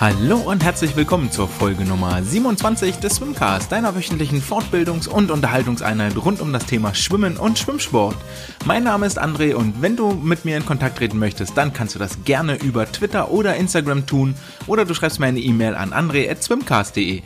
Hallo und herzlich willkommen zur Folge Nummer 27 des Swimcast, deiner wöchentlichen Fortbildungs- und Unterhaltungseinheit rund um das Thema Schwimmen und Schwimmsport. Mein Name ist André und wenn du mit mir in Kontakt treten möchtest, dann kannst du das gerne über Twitter oder Instagram tun oder du schreibst mir eine E-Mail an andre.swimcast.de.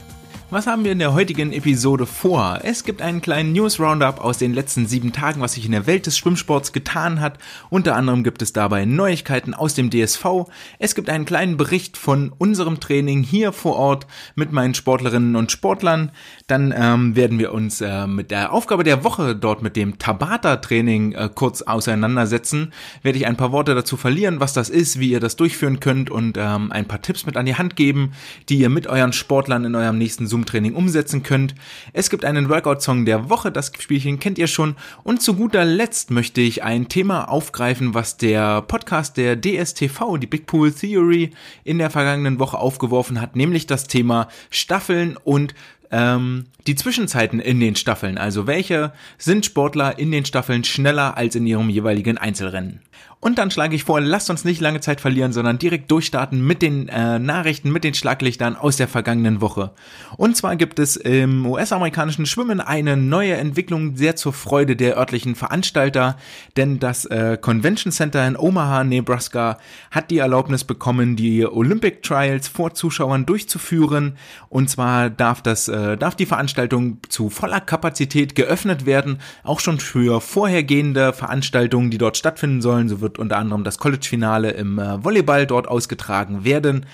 Was haben wir in der heutigen Episode vor? Es gibt einen kleinen News Roundup aus den letzten sieben Tagen, was sich in der Welt des Schwimmsports getan hat. Unter anderem gibt es dabei Neuigkeiten aus dem DSV. Es gibt einen kleinen Bericht von unserem Training hier vor Ort mit meinen Sportlerinnen und Sportlern. Dann ähm, werden wir uns äh, mit der Aufgabe der Woche dort mit dem Tabata-Training äh, kurz auseinandersetzen. Werde ich ein paar Worte dazu verlieren, was das ist, wie ihr das durchführen könnt und ähm, ein paar Tipps mit an die Hand geben, die ihr mit euren Sportlern in eurem nächsten Zoom-Training umsetzen könnt. Es gibt einen Workout-Song der Woche, das Spielchen kennt ihr schon. Und zu guter Letzt möchte ich ein Thema aufgreifen, was der Podcast der DSTV, die Big Pool Theory, in der vergangenen Woche aufgeworfen hat, nämlich das Thema Staffeln und ähm, die Zwischenzeiten in den Staffeln, also welche sind Sportler in den Staffeln schneller als in ihrem jeweiligen Einzelrennen. Und dann schlage ich vor, lasst uns nicht lange Zeit verlieren, sondern direkt durchstarten mit den äh, Nachrichten, mit den Schlaglichtern aus der vergangenen Woche. Und zwar gibt es im US-amerikanischen Schwimmen eine neue Entwicklung, sehr zur Freude der örtlichen Veranstalter, denn das äh, Convention Center in Omaha, Nebraska, hat die Erlaubnis bekommen, die Olympic Trials vor Zuschauern durchzuführen. Und zwar darf das, äh, darf die Veranstaltung zu voller Kapazität geöffnet werden, auch schon für vorhergehende Veranstaltungen, die dort stattfinden sollen. So wird unter anderem das College-Finale im äh, Volleyball dort ausgetragen werden.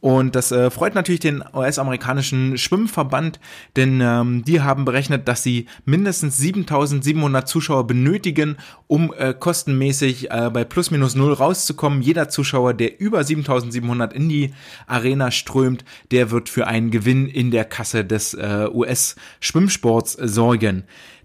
Und das äh, freut natürlich den US-amerikanischen Schwimmverband, denn ähm, die haben berechnet, dass sie mindestens 7700 Zuschauer benötigen, um äh, kostenmäßig äh, bei plus minus null rauszukommen. Jeder Zuschauer, der über 7700 in die Arena strömt, der wird für einen Gewinn in der Kasse des äh, US-Schwimmsports sorgen.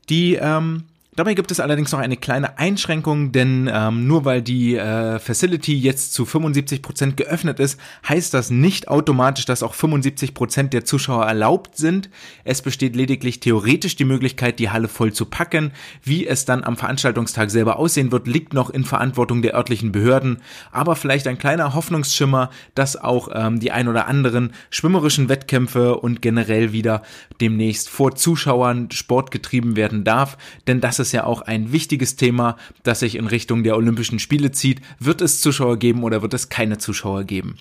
Die ähm, Dabei gibt es allerdings noch eine kleine Einschränkung, denn ähm, nur weil die äh, Facility jetzt zu 75 Prozent geöffnet ist, heißt das nicht automatisch, dass auch 75 Prozent der Zuschauer erlaubt sind. Es besteht lediglich theoretisch die Möglichkeit, die Halle voll zu packen. Wie es dann am Veranstaltungstag selber aussehen wird, liegt noch in Verantwortung der örtlichen Behörden. Aber vielleicht ein kleiner Hoffnungsschimmer, dass auch ähm, die ein oder anderen schwimmerischen Wettkämpfe und generell wieder demnächst vor Zuschauern Sport getrieben werden darf. Denn das ist ist ja auch ein wichtiges Thema, das sich in Richtung der Olympischen Spiele zieht. Wird es Zuschauer geben oder wird es keine Zuschauer geben?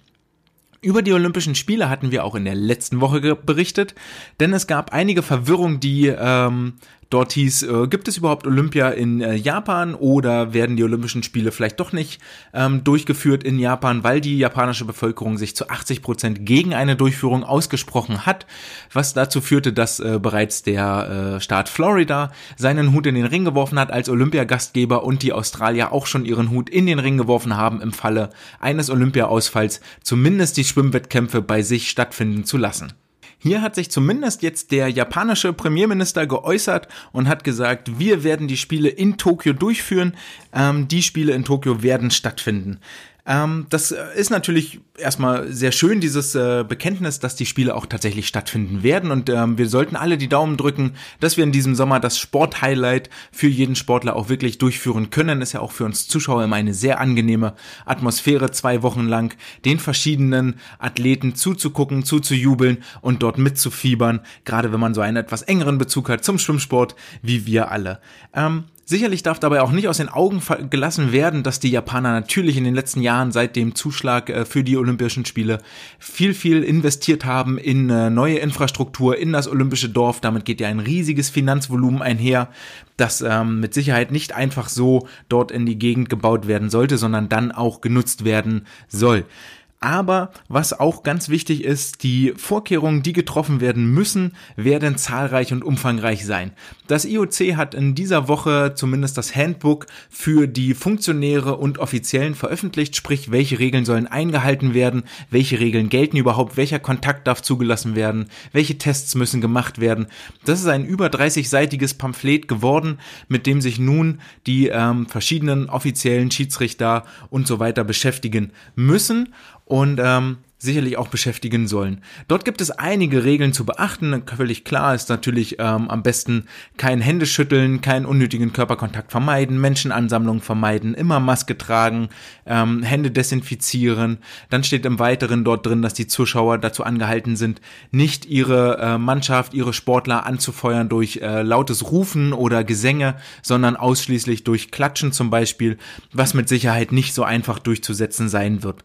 Über die Olympischen Spiele hatten wir auch in der letzten Woche berichtet, denn es gab einige Verwirrung, die ähm, Dort hieß, äh, gibt es überhaupt Olympia in äh, Japan oder werden die Olympischen Spiele vielleicht doch nicht ähm, durchgeführt in Japan, weil die japanische Bevölkerung sich zu 80 Prozent gegen eine Durchführung ausgesprochen hat, was dazu führte, dass äh, bereits der äh, Staat Florida seinen Hut in den Ring geworfen hat als Olympiagastgeber und die Australier auch schon ihren Hut in den Ring geworfen haben im Falle eines Olympiaausfalls, zumindest die Schwimmwettkämpfe bei sich stattfinden zu lassen. Hier hat sich zumindest jetzt der japanische Premierminister geäußert und hat gesagt, wir werden die Spiele in Tokio durchführen. Ähm, die Spiele in Tokio werden stattfinden. Ähm, das äh, ist natürlich erstmal sehr schön, dieses äh, Bekenntnis, dass die Spiele auch tatsächlich stattfinden werden. Und ähm, wir sollten alle die Daumen drücken, dass wir in diesem Sommer das Sporthighlight für jeden Sportler auch wirklich durchführen können. Ist ja auch für uns Zuschauer immer eine sehr angenehme Atmosphäre, zwei Wochen lang den verschiedenen Athleten zuzugucken, zuzujubeln und dort mitzufiebern. Gerade wenn man so einen etwas engeren Bezug hat zum Schwimmsport, wie wir alle. Ähm, Sicherlich darf dabei auch nicht aus den Augen gelassen werden, dass die Japaner natürlich in den letzten Jahren seit dem Zuschlag äh, für die Olympischen Spiele viel, viel investiert haben in äh, neue Infrastruktur, in das olympische Dorf. Damit geht ja ein riesiges Finanzvolumen einher, das ähm, mit Sicherheit nicht einfach so dort in die Gegend gebaut werden sollte, sondern dann auch genutzt werden soll. Aber was auch ganz wichtig ist, die Vorkehrungen, die getroffen werden müssen, werden zahlreich und umfangreich sein. Das IOC hat in dieser Woche zumindest das Handbook für die Funktionäre und Offiziellen veröffentlicht, sprich, welche Regeln sollen eingehalten werden, welche Regeln gelten überhaupt, welcher Kontakt darf zugelassen werden, welche Tests müssen gemacht werden. Das ist ein über 30-seitiges Pamphlet geworden, mit dem sich nun die ähm, verschiedenen offiziellen Schiedsrichter und so weiter beschäftigen müssen. Und ähm, sicherlich auch beschäftigen sollen. Dort gibt es einige Regeln zu beachten. Völlig klar ist natürlich ähm, am besten kein Händeschütteln, keinen unnötigen Körperkontakt vermeiden, Menschenansammlungen vermeiden, immer Maske tragen, ähm, Hände desinfizieren. Dann steht im Weiteren dort drin, dass die Zuschauer dazu angehalten sind, nicht ihre äh, Mannschaft, ihre Sportler anzufeuern durch äh, lautes Rufen oder Gesänge, sondern ausschließlich durch Klatschen zum Beispiel, was mit Sicherheit nicht so einfach durchzusetzen sein wird.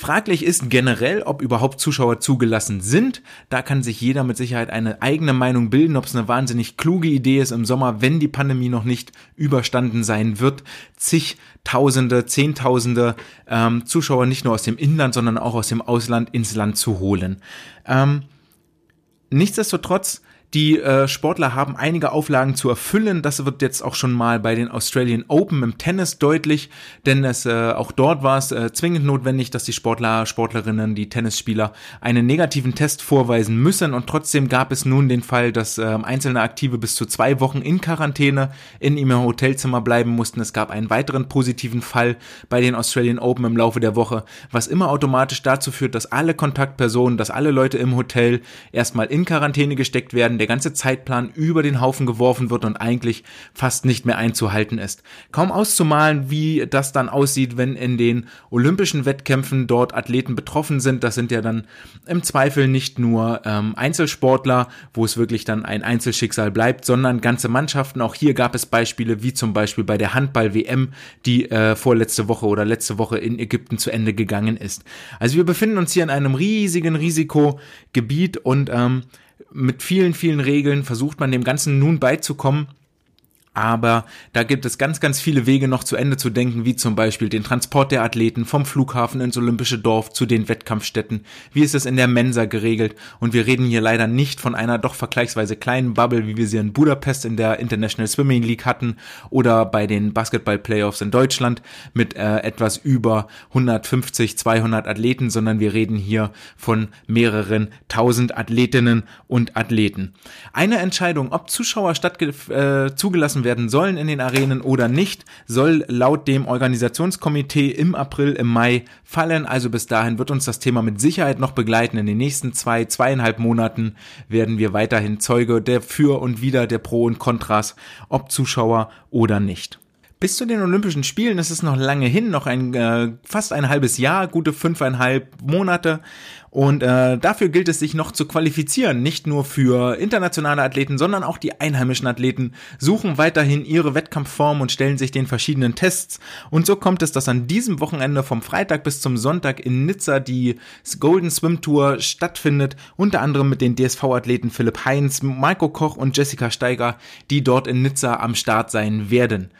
Fraglich ist generell, ob überhaupt Zuschauer zugelassen sind. Da kann sich jeder mit Sicherheit eine eigene Meinung bilden, ob es eine wahnsinnig kluge Idee ist im Sommer, wenn die Pandemie noch nicht überstanden sein wird, zig Tausende, Zehntausende ähm, Zuschauer nicht nur aus dem Inland, sondern auch aus dem Ausland ins Land zu holen. Ähm, nichtsdestotrotz die äh, Sportler haben einige Auflagen zu erfüllen. Das wird jetzt auch schon mal bei den Australian Open im Tennis deutlich, denn es äh, auch dort war es äh, zwingend notwendig, dass die Sportler, Sportlerinnen, die Tennisspieler einen negativen Test vorweisen müssen. Und trotzdem gab es nun den Fall, dass äh, einzelne Aktive bis zu zwei Wochen in Quarantäne in ihrem Hotelzimmer bleiben mussten. Es gab einen weiteren positiven Fall bei den Australian Open im Laufe der Woche, was immer automatisch dazu führt, dass alle Kontaktpersonen, dass alle Leute im Hotel erstmal in Quarantäne gesteckt werden der ganze Zeitplan über den Haufen geworfen wird und eigentlich fast nicht mehr einzuhalten ist. Kaum auszumalen, wie das dann aussieht, wenn in den olympischen Wettkämpfen dort Athleten betroffen sind. Das sind ja dann im Zweifel nicht nur ähm, Einzelsportler, wo es wirklich dann ein Einzelschicksal bleibt, sondern ganze Mannschaften. Auch hier gab es Beispiele, wie zum Beispiel bei der Handball-WM, die äh, vorletzte Woche oder letzte Woche in Ägypten zu Ende gegangen ist. Also wir befinden uns hier in einem riesigen Risikogebiet und ähm, mit vielen, vielen Regeln versucht man dem Ganzen nun beizukommen aber da gibt es ganz, ganz viele Wege noch zu Ende zu denken, wie zum Beispiel den Transport der Athleten vom Flughafen ins Olympische Dorf zu den Wettkampfstätten. Wie ist es in der Mensa geregelt? Und wir reden hier leider nicht von einer doch vergleichsweise kleinen Bubble, wie wir sie in Budapest in der International Swimming League hatten oder bei den Basketball Playoffs in Deutschland mit äh, etwas über 150, 200 Athleten, sondern wir reden hier von mehreren tausend Athletinnen und Athleten. Eine Entscheidung, ob Zuschauer statt, äh, zugelassen zugelassen werden sollen in den Arenen oder nicht, soll laut dem Organisationskomitee im April, im Mai fallen. Also bis dahin wird uns das Thema mit Sicherheit noch begleiten. In den nächsten zwei, zweieinhalb Monaten werden wir weiterhin Zeuge der Für und Wider, der Pro und Kontras, ob Zuschauer oder nicht. Bis zu den Olympischen Spielen ist es noch lange hin, noch ein äh, fast ein halbes Jahr, gute fünfeinhalb Monate. Und äh, dafür gilt es sich noch zu qualifizieren. Nicht nur für internationale Athleten, sondern auch die einheimischen Athleten suchen weiterhin ihre Wettkampfform und stellen sich den verschiedenen Tests. Und so kommt es, dass an diesem Wochenende vom Freitag bis zum Sonntag in Nizza die Golden Swim Tour stattfindet. Unter anderem mit den DSV-Athleten Philipp Heinz, Marco Koch und Jessica Steiger, die dort in Nizza am Start sein werden.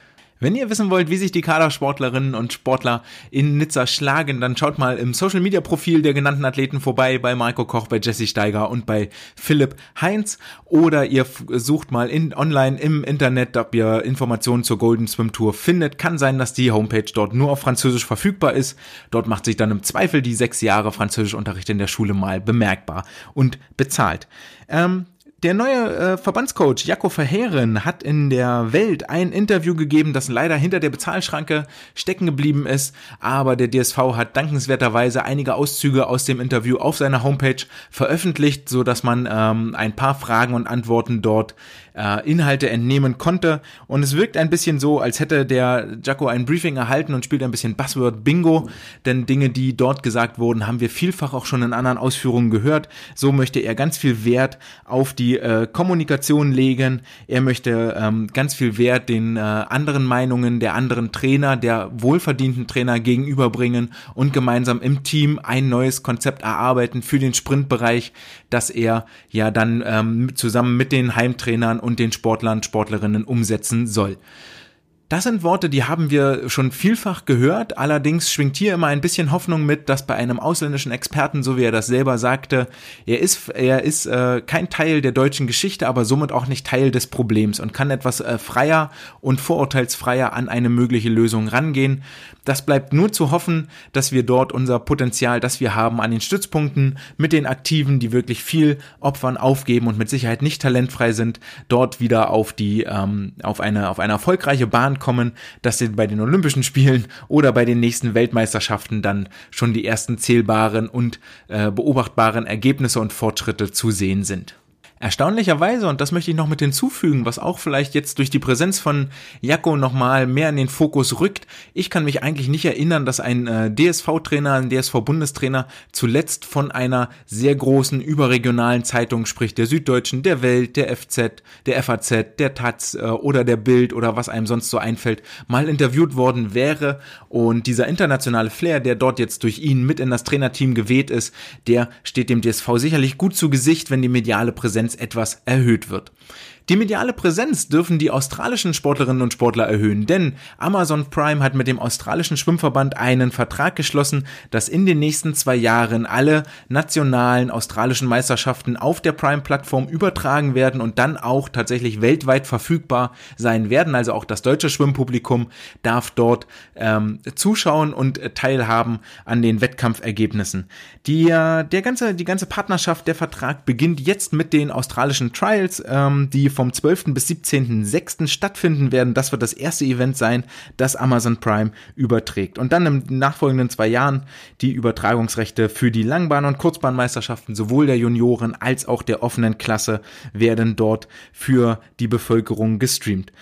Wenn ihr wissen wollt, wie sich die Kadersportlerinnen und Sportler in Nizza schlagen, dann schaut mal im Social Media Profil der genannten Athleten vorbei, bei Marco Koch, bei Jesse Steiger und bei Philipp Heinz. Oder ihr sucht mal in, online im Internet, ob ihr Informationen zur Golden Swim Tour findet. Kann sein, dass die Homepage dort nur auf Französisch verfügbar ist. Dort macht sich dann im Zweifel die sechs Jahre Französischunterricht in der Schule mal bemerkbar und bezahlt. Ähm, der neue äh, Verbandscoach Jaco Verheeren hat in der Welt ein Interview gegeben, das leider hinter der Bezahlschranke stecken geblieben ist, aber der DSV hat dankenswerterweise einige Auszüge aus dem Interview auf seiner Homepage veröffentlicht, so dass man ähm, ein paar Fragen und Antworten dort äh, Inhalte entnehmen konnte. Und es wirkt ein bisschen so, als hätte der Jaco ein Briefing erhalten und spielt ein bisschen Buzzword Bingo, denn Dinge, die dort gesagt wurden, haben wir vielfach auch schon in anderen Ausführungen gehört. So möchte er ganz viel Wert auf die äh, Kommunikation legen. Er möchte ähm, ganz viel Wert den äh, anderen Meinungen der anderen Trainer, der wohlverdienten Trainer gegenüberbringen und gemeinsam im Team ein neues Konzept erarbeiten für den Sprintbereich, das er ja dann ähm, zusammen mit den Heimtrainern und den Sportlern, Sportlerinnen umsetzen soll. Das sind Worte, die haben wir schon vielfach gehört. Allerdings schwingt hier immer ein bisschen Hoffnung mit, dass bei einem ausländischen Experten, so wie er das selber sagte, er ist, er ist äh, kein Teil der deutschen Geschichte, aber somit auch nicht Teil des Problems und kann etwas äh, freier und vorurteilsfreier an eine mögliche Lösung rangehen. Das bleibt nur zu hoffen, dass wir dort unser Potenzial, das wir haben an den Stützpunkten mit den Aktiven, die wirklich viel Opfern aufgeben und mit Sicherheit nicht talentfrei sind, dort wieder auf die ähm, auf eine auf eine erfolgreiche Bahn kommen, dass sie bei den Olympischen Spielen oder bei den nächsten Weltmeisterschaften dann schon die ersten zählbaren und äh, beobachtbaren Ergebnisse und Fortschritte zu sehen sind. Erstaunlicherweise, und das möchte ich noch mit hinzufügen, was auch vielleicht jetzt durch die Präsenz von Jakko nochmal mehr in den Fokus rückt. Ich kann mich eigentlich nicht erinnern, dass ein äh, DSV-Trainer, ein DSV-Bundestrainer zuletzt von einer sehr großen überregionalen Zeitung spricht, der Süddeutschen, der Welt, der FZ, der FAZ, der Taz äh, oder der Bild oder was einem sonst so einfällt, mal interviewt worden wäre. Und dieser internationale Flair, der dort jetzt durch ihn mit in das Trainerteam geweht ist, der steht dem DSV sicherlich gut zu Gesicht, wenn die mediale Präsenz Präsenz etwas erhöht wird. Die mediale Präsenz dürfen die australischen Sportlerinnen und Sportler erhöhen, denn Amazon Prime hat mit dem australischen Schwimmverband einen Vertrag geschlossen, dass in den nächsten zwei Jahren alle nationalen australischen Meisterschaften auf der Prime-Plattform übertragen werden und dann auch tatsächlich weltweit verfügbar sein werden. Also auch das deutsche Schwimmpublikum darf dort ähm, zuschauen und teilhaben an den Wettkampfergebnissen. Die, äh, der ganze, die ganze Partnerschaft, der Vertrag beginnt jetzt mit den australischen Trials, ähm, die vom 12. bis 17.06. stattfinden werden. Das wird das erste Event sein, das Amazon Prime überträgt. Und dann den nachfolgenden zwei Jahren die Übertragungsrechte für die Langbahn- und Kurzbahnmeisterschaften sowohl der Junioren als auch der offenen Klasse werden dort für die Bevölkerung gestreamt.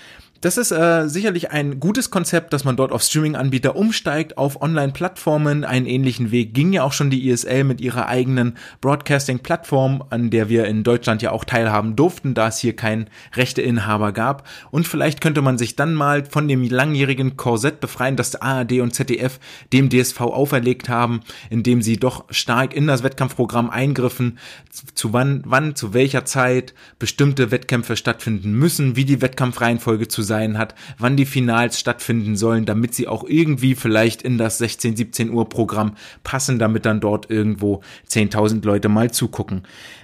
Das ist äh, sicherlich ein gutes Konzept, dass man dort auf Streaming-Anbieter umsteigt, auf Online-Plattformen. Einen ähnlichen Weg ging ja auch schon die ISL mit ihrer eigenen Broadcasting-Plattform, an der wir in Deutschland ja auch teilhaben durften, da es hier keinen Rechteinhaber gab. Und vielleicht könnte man sich dann mal von dem langjährigen Korsett befreien, das ARD und ZDF dem DSV auferlegt haben, indem sie doch stark in das Wettkampfprogramm eingriffen, zu wann, wann, zu welcher Zeit bestimmte Wettkämpfe stattfinden müssen, wie die Wettkampfreihenfolge zu sein hat, wann die Finals stattfinden sollen, damit sie auch irgendwie vielleicht in das 16, 17 Uhr Programm passen, damit dann dort irgendwo 10.000 Leute mal zugucken.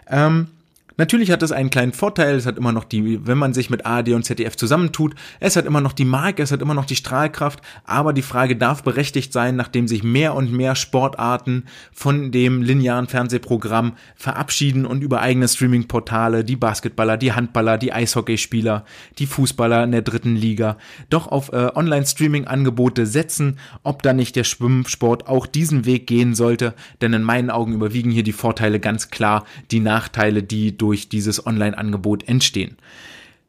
Ähm, Natürlich hat es einen kleinen Vorteil, es hat immer noch die, wenn man sich mit ARD und ZDF zusammentut, es hat immer noch die Marke, es hat immer noch die Strahlkraft, aber die Frage darf berechtigt sein, nachdem sich mehr und mehr Sportarten von dem linearen Fernsehprogramm verabschieden und über eigene Streamingportale, die Basketballer, die Handballer, die Eishockeyspieler, die Fußballer in der dritten Liga, doch auf äh, Online-Streaming-Angebote setzen, ob da nicht der Schwimmsport auch diesen Weg gehen sollte, denn in meinen Augen überwiegen hier die Vorteile ganz klar die Nachteile, die durch dieses Online-Angebot entstehen.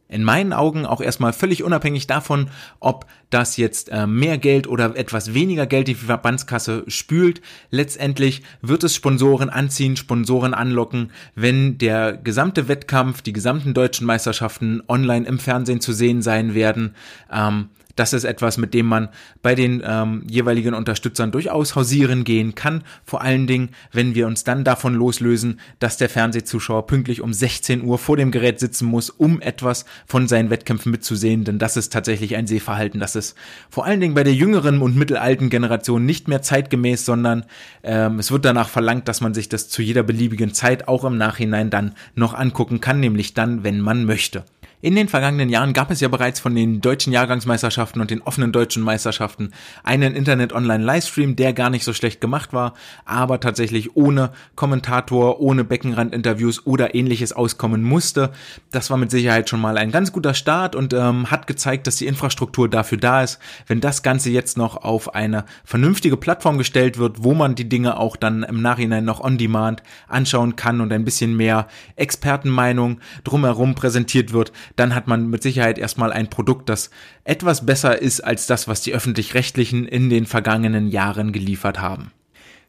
In meinen Augen auch erstmal völlig unabhängig davon, ob das jetzt äh, mehr Geld oder etwas weniger Geld die Verbandskasse spült. Letztendlich wird es Sponsoren anziehen, Sponsoren anlocken, wenn der gesamte Wettkampf, die gesamten deutschen Meisterschaften online im Fernsehen zu sehen sein werden. Ähm, das ist etwas, mit dem man bei den ähm, jeweiligen Unterstützern durchaus hausieren gehen kann. Vor allen Dingen, wenn wir uns dann davon loslösen, dass der Fernsehzuschauer pünktlich um 16 Uhr vor dem Gerät sitzen muss, um etwas von seinen Wettkämpfen mitzusehen. Denn das ist tatsächlich ein Sehverhalten. Das ist vor allen Dingen bei der jüngeren und mittelalten Generation nicht mehr zeitgemäß, sondern ähm, es wird danach verlangt, dass man sich das zu jeder beliebigen Zeit auch im Nachhinein dann noch angucken kann, nämlich dann, wenn man möchte. In den vergangenen Jahren gab es ja bereits von den deutschen Jahrgangsmeisterschaften und den offenen deutschen Meisterschaften einen Internet-Online-Livestream, der gar nicht so schlecht gemacht war, aber tatsächlich ohne Kommentator, ohne Beckenrand-Interviews oder ähnliches auskommen musste. Das war mit Sicherheit schon mal ein ganz guter Start und ähm, hat gezeigt, dass die Infrastruktur dafür da ist. Wenn das Ganze jetzt noch auf eine vernünftige Plattform gestellt wird, wo man die Dinge auch dann im Nachhinein noch on-demand anschauen kann und ein bisschen mehr Expertenmeinung drumherum präsentiert wird, dann hat man mit Sicherheit erstmal ein Produkt, das etwas besser ist als das, was die öffentlich-rechtlichen in den vergangenen Jahren geliefert haben.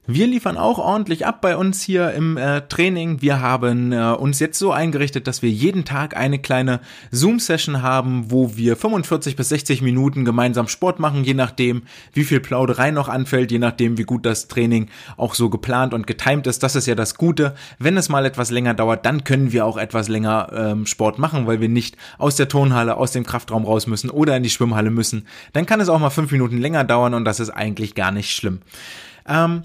Wir liefern auch ordentlich ab bei uns hier im äh, Training. Wir haben äh, uns jetzt so eingerichtet, dass wir jeden Tag eine kleine Zoom-Session haben, wo wir 45 bis 60 Minuten gemeinsam Sport machen, je nachdem, wie viel Plauderei noch anfällt, je nachdem, wie gut das Training auch so geplant und getimt ist. Das ist ja das Gute. Wenn es mal etwas länger dauert, dann können wir auch etwas länger ähm, Sport machen, weil wir nicht aus der Turnhalle, aus dem Kraftraum raus müssen oder in die Schwimmhalle müssen. Dann kann es auch mal fünf Minuten länger dauern und das ist eigentlich gar nicht schlimm. Ähm,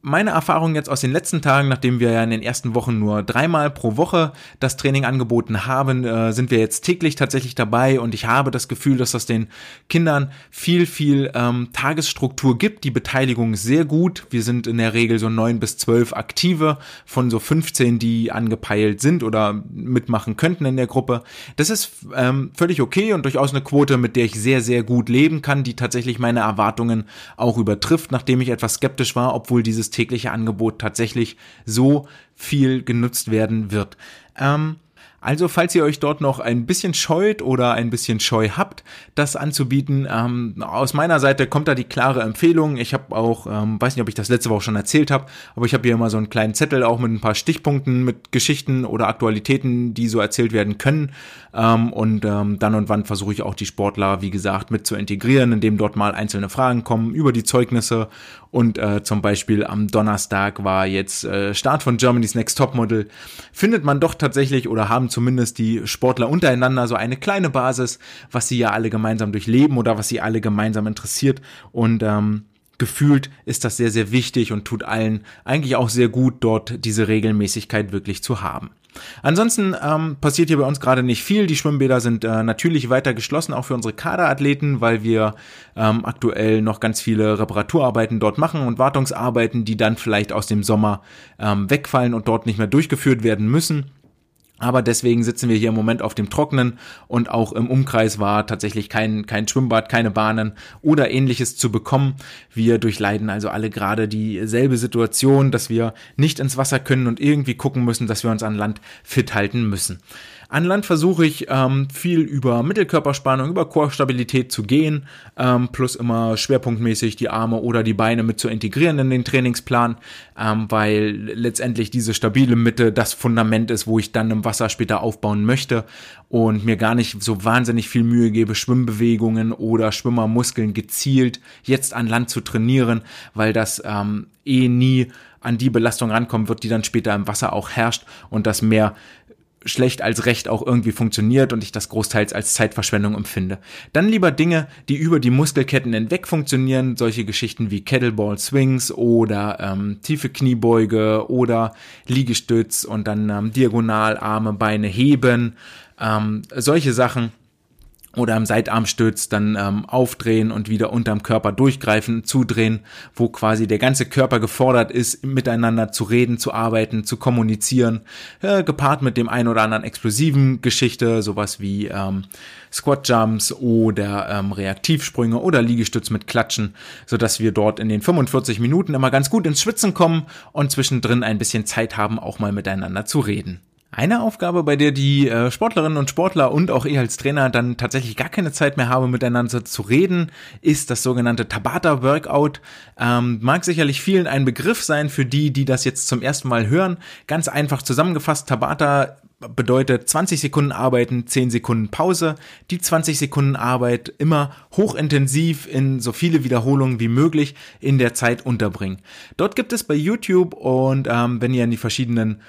meine Erfahrung jetzt aus den letzten Tagen, nachdem wir ja in den ersten Wochen nur dreimal pro Woche das Training angeboten haben, äh, sind wir jetzt täglich tatsächlich dabei und ich habe das Gefühl, dass das den Kindern viel, viel ähm, Tagesstruktur gibt. Die Beteiligung ist sehr gut. Wir sind in der Regel so neun bis zwölf Aktive von so 15, die angepeilt sind oder mitmachen könnten in der Gruppe. Das ist ähm, völlig okay und durchaus eine Quote, mit der ich sehr, sehr gut leben kann, die tatsächlich meine Erwartungen auch übertrifft, nachdem ich etwas skeptisch war, obwohl dieses tägliche Angebot tatsächlich so viel genutzt werden wird. Ähm, also falls ihr euch dort noch ein bisschen scheut oder ein bisschen scheu habt, das anzubieten, ähm, aus meiner Seite kommt da die klare Empfehlung. Ich habe auch, ähm, weiß nicht, ob ich das letzte Woche schon erzählt habe, aber ich habe hier immer so einen kleinen Zettel auch mit ein paar Stichpunkten, mit Geschichten oder Aktualitäten, die so erzählt werden können. Ähm, und ähm, dann und wann versuche ich auch die Sportler, wie gesagt, mit zu integrieren, indem dort mal einzelne Fragen kommen über die Zeugnisse und äh, zum Beispiel am Donnerstag war jetzt äh, Start von Germany's Next Topmodel. Findet man doch tatsächlich oder haben zumindest die Sportler untereinander so eine kleine Basis, was sie ja alle gemeinsam durchleben oder was sie alle gemeinsam interessiert. Und ähm, gefühlt ist das sehr, sehr wichtig und tut allen eigentlich auch sehr gut, dort diese Regelmäßigkeit wirklich zu haben. Ansonsten ähm, passiert hier bei uns gerade nicht viel. Die Schwimmbäder sind äh, natürlich weiter geschlossen, auch für unsere Kaderathleten, weil wir ähm, aktuell noch ganz viele Reparaturarbeiten dort machen und Wartungsarbeiten, die dann vielleicht aus dem Sommer ähm, wegfallen und dort nicht mehr durchgeführt werden müssen. Aber deswegen sitzen wir hier im Moment auf dem Trockenen und auch im Umkreis war tatsächlich kein, kein Schwimmbad, keine Bahnen oder ähnliches zu bekommen. Wir durchleiden also alle gerade dieselbe Situation, dass wir nicht ins Wasser können und irgendwie gucken müssen, dass wir uns an Land fit halten müssen. An Land versuche ich ähm, viel über Mittelkörperspannung, über Chorstabilität zu gehen, ähm, plus immer schwerpunktmäßig die Arme oder die Beine mit zu integrieren in den Trainingsplan, ähm, weil letztendlich diese stabile Mitte das Fundament ist, wo ich dann im Wasser später aufbauen möchte und mir gar nicht so wahnsinnig viel Mühe gebe, Schwimmbewegungen oder Schwimmermuskeln gezielt jetzt an Land zu trainieren, weil das ähm, eh nie an die Belastung rankommen wird, die dann später im Wasser auch herrscht und das mehr schlecht als recht auch irgendwie funktioniert und ich das großteils als Zeitverschwendung empfinde. Dann lieber Dinge, die über die Muskelketten hinweg funktionieren, solche Geschichten wie Kettleball Swings oder ähm, tiefe Kniebeuge oder Liegestütz und dann ähm, diagonal Arme, Beine heben, ähm, solche Sachen oder im Seitarmstütz dann ähm, aufdrehen und wieder unterm Körper durchgreifen, zudrehen, wo quasi der ganze Körper gefordert ist, miteinander zu reden, zu arbeiten, zu kommunizieren, äh, gepaart mit dem ein oder anderen explosiven Geschichte, sowas wie ähm, Squat Jumps oder ähm, Reaktivsprünge oder Liegestütz mit Klatschen, so dass wir dort in den 45 Minuten immer ganz gut ins Schwitzen kommen und zwischendrin ein bisschen Zeit haben, auch mal miteinander zu reden. Eine Aufgabe, bei der die äh, Sportlerinnen und Sportler und auch ich als Trainer dann tatsächlich gar keine Zeit mehr habe, miteinander zu reden, ist das sogenannte Tabata Workout. Ähm, mag sicherlich vielen ein Begriff sein für die, die das jetzt zum ersten Mal hören. Ganz einfach zusammengefasst, Tabata bedeutet 20 Sekunden arbeiten, 10 Sekunden Pause. Die 20 Sekunden Arbeit immer hochintensiv in so viele Wiederholungen wie möglich in der Zeit unterbringen. Dort gibt es bei YouTube und ähm, wenn ihr in die verschiedenen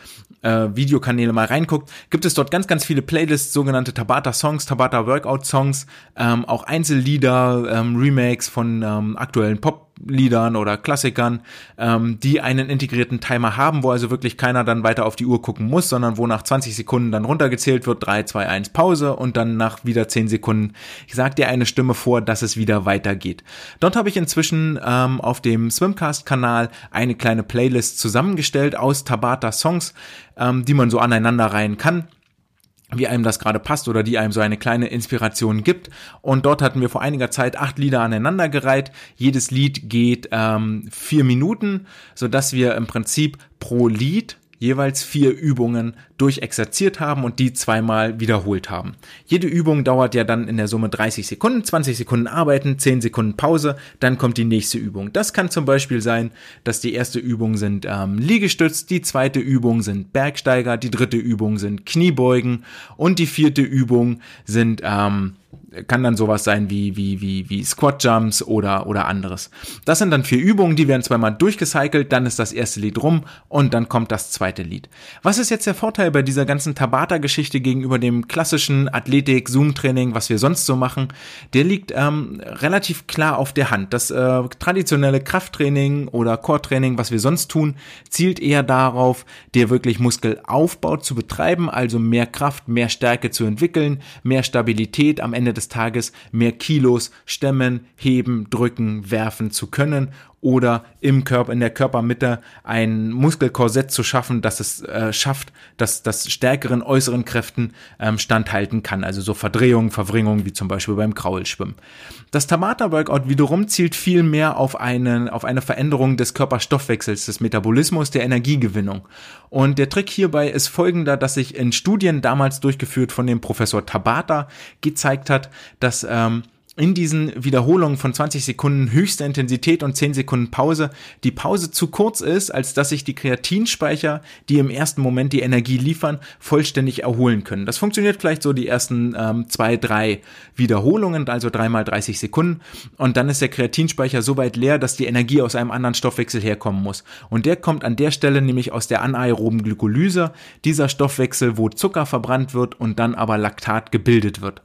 äh, Videokanäle mal reinguckt, gibt es dort ganz, ganz viele Playlists, sogenannte Tabata Songs, Tabata Workout Songs, ähm, auch Einzellieder, ähm, Remakes von ähm, aktuellen Pop Liedern oder Klassikern, ähm, die einen integrierten Timer haben, wo also wirklich keiner dann weiter auf die Uhr gucken muss, sondern wo nach 20 Sekunden dann runtergezählt wird, 3, 2, 1 Pause und dann nach wieder 10 Sekunden sagt dir eine Stimme vor, dass es wieder weitergeht. Dort habe ich inzwischen ähm, auf dem Swimcast-Kanal eine kleine Playlist zusammengestellt aus Tabata Songs, ähm, die man so aneinander reihen kann wie einem das gerade passt oder die einem so eine kleine Inspiration gibt. Und dort hatten wir vor einiger Zeit acht Lieder aneinandergereiht. Jedes Lied geht ähm, vier Minuten, so dass wir im Prinzip pro Lied jeweils vier Übungen durchexerziert haben und die zweimal wiederholt haben. Jede Übung dauert ja dann in der Summe 30 Sekunden, 20 Sekunden arbeiten, 10 Sekunden Pause, dann kommt die nächste Übung. Das kann zum Beispiel sein, dass die erste Übung sind ähm, Liegestütz, die zweite Übung sind Bergsteiger, die dritte Übung sind Kniebeugen und die vierte Übung sind ähm, kann dann sowas sein wie, wie, wie, wie Squat Jumps oder, oder anderes. Das sind dann vier Übungen, die werden zweimal durchgecycelt, dann ist das erste Lied rum und dann kommt das zweite Lied. Was ist jetzt der Vorteil Vorteil bei dieser ganzen Tabata-Geschichte gegenüber dem klassischen Athletik-Zoom-Training, was wir sonst so machen, der liegt ähm, relativ klar auf der Hand. Das äh, traditionelle Krafttraining oder Core-Training, was wir sonst tun, zielt eher darauf, dir wirklich Muskelaufbau zu betreiben, also mehr Kraft, mehr Stärke zu entwickeln, mehr Stabilität am Ende des Tages, mehr Kilos stemmen, heben, drücken, werfen zu können oder im Körper, in der Körpermitte ein Muskelkorsett zu schaffen, dass es äh, schafft, dass das stärkeren äußeren Kräften ähm, standhalten kann. Also so Verdrehungen, Verwringungen, wie zum Beispiel beim Kraulschwimmen. Das Tabata-Workout wiederum zielt viel mehr auf, einen, auf eine Veränderung des Körperstoffwechsels, des Metabolismus, der Energiegewinnung. Und der Trick hierbei ist folgender, dass sich in Studien damals durchgeführt von dem Professor Tabata gezeigt hat, dass ähm, in diesen Wiederholungen von 20 Sekunden höchster Intensität und 10 Sekunden Pause die Pause zu kurz ist, als dass sich die Kreatinspeicher, die im ersten Moment die Energie liefern, vollständig erholen können. Das funktioniert vielleicht so die ersten ähm, zwei, drei Wiederholungen, also dreimal 30 Sekunden und dann ist der Kreatinspeicher so weit leer, dass die Energie aus einem anderen Stoffwechsel herkommen muss. Und der kommt an der Stelle nämlich aus der anaeroben Glykolyse, dieser Stoffwechsel, wo Zucker verbrannt wird und dann aber Laktat gebildet wird.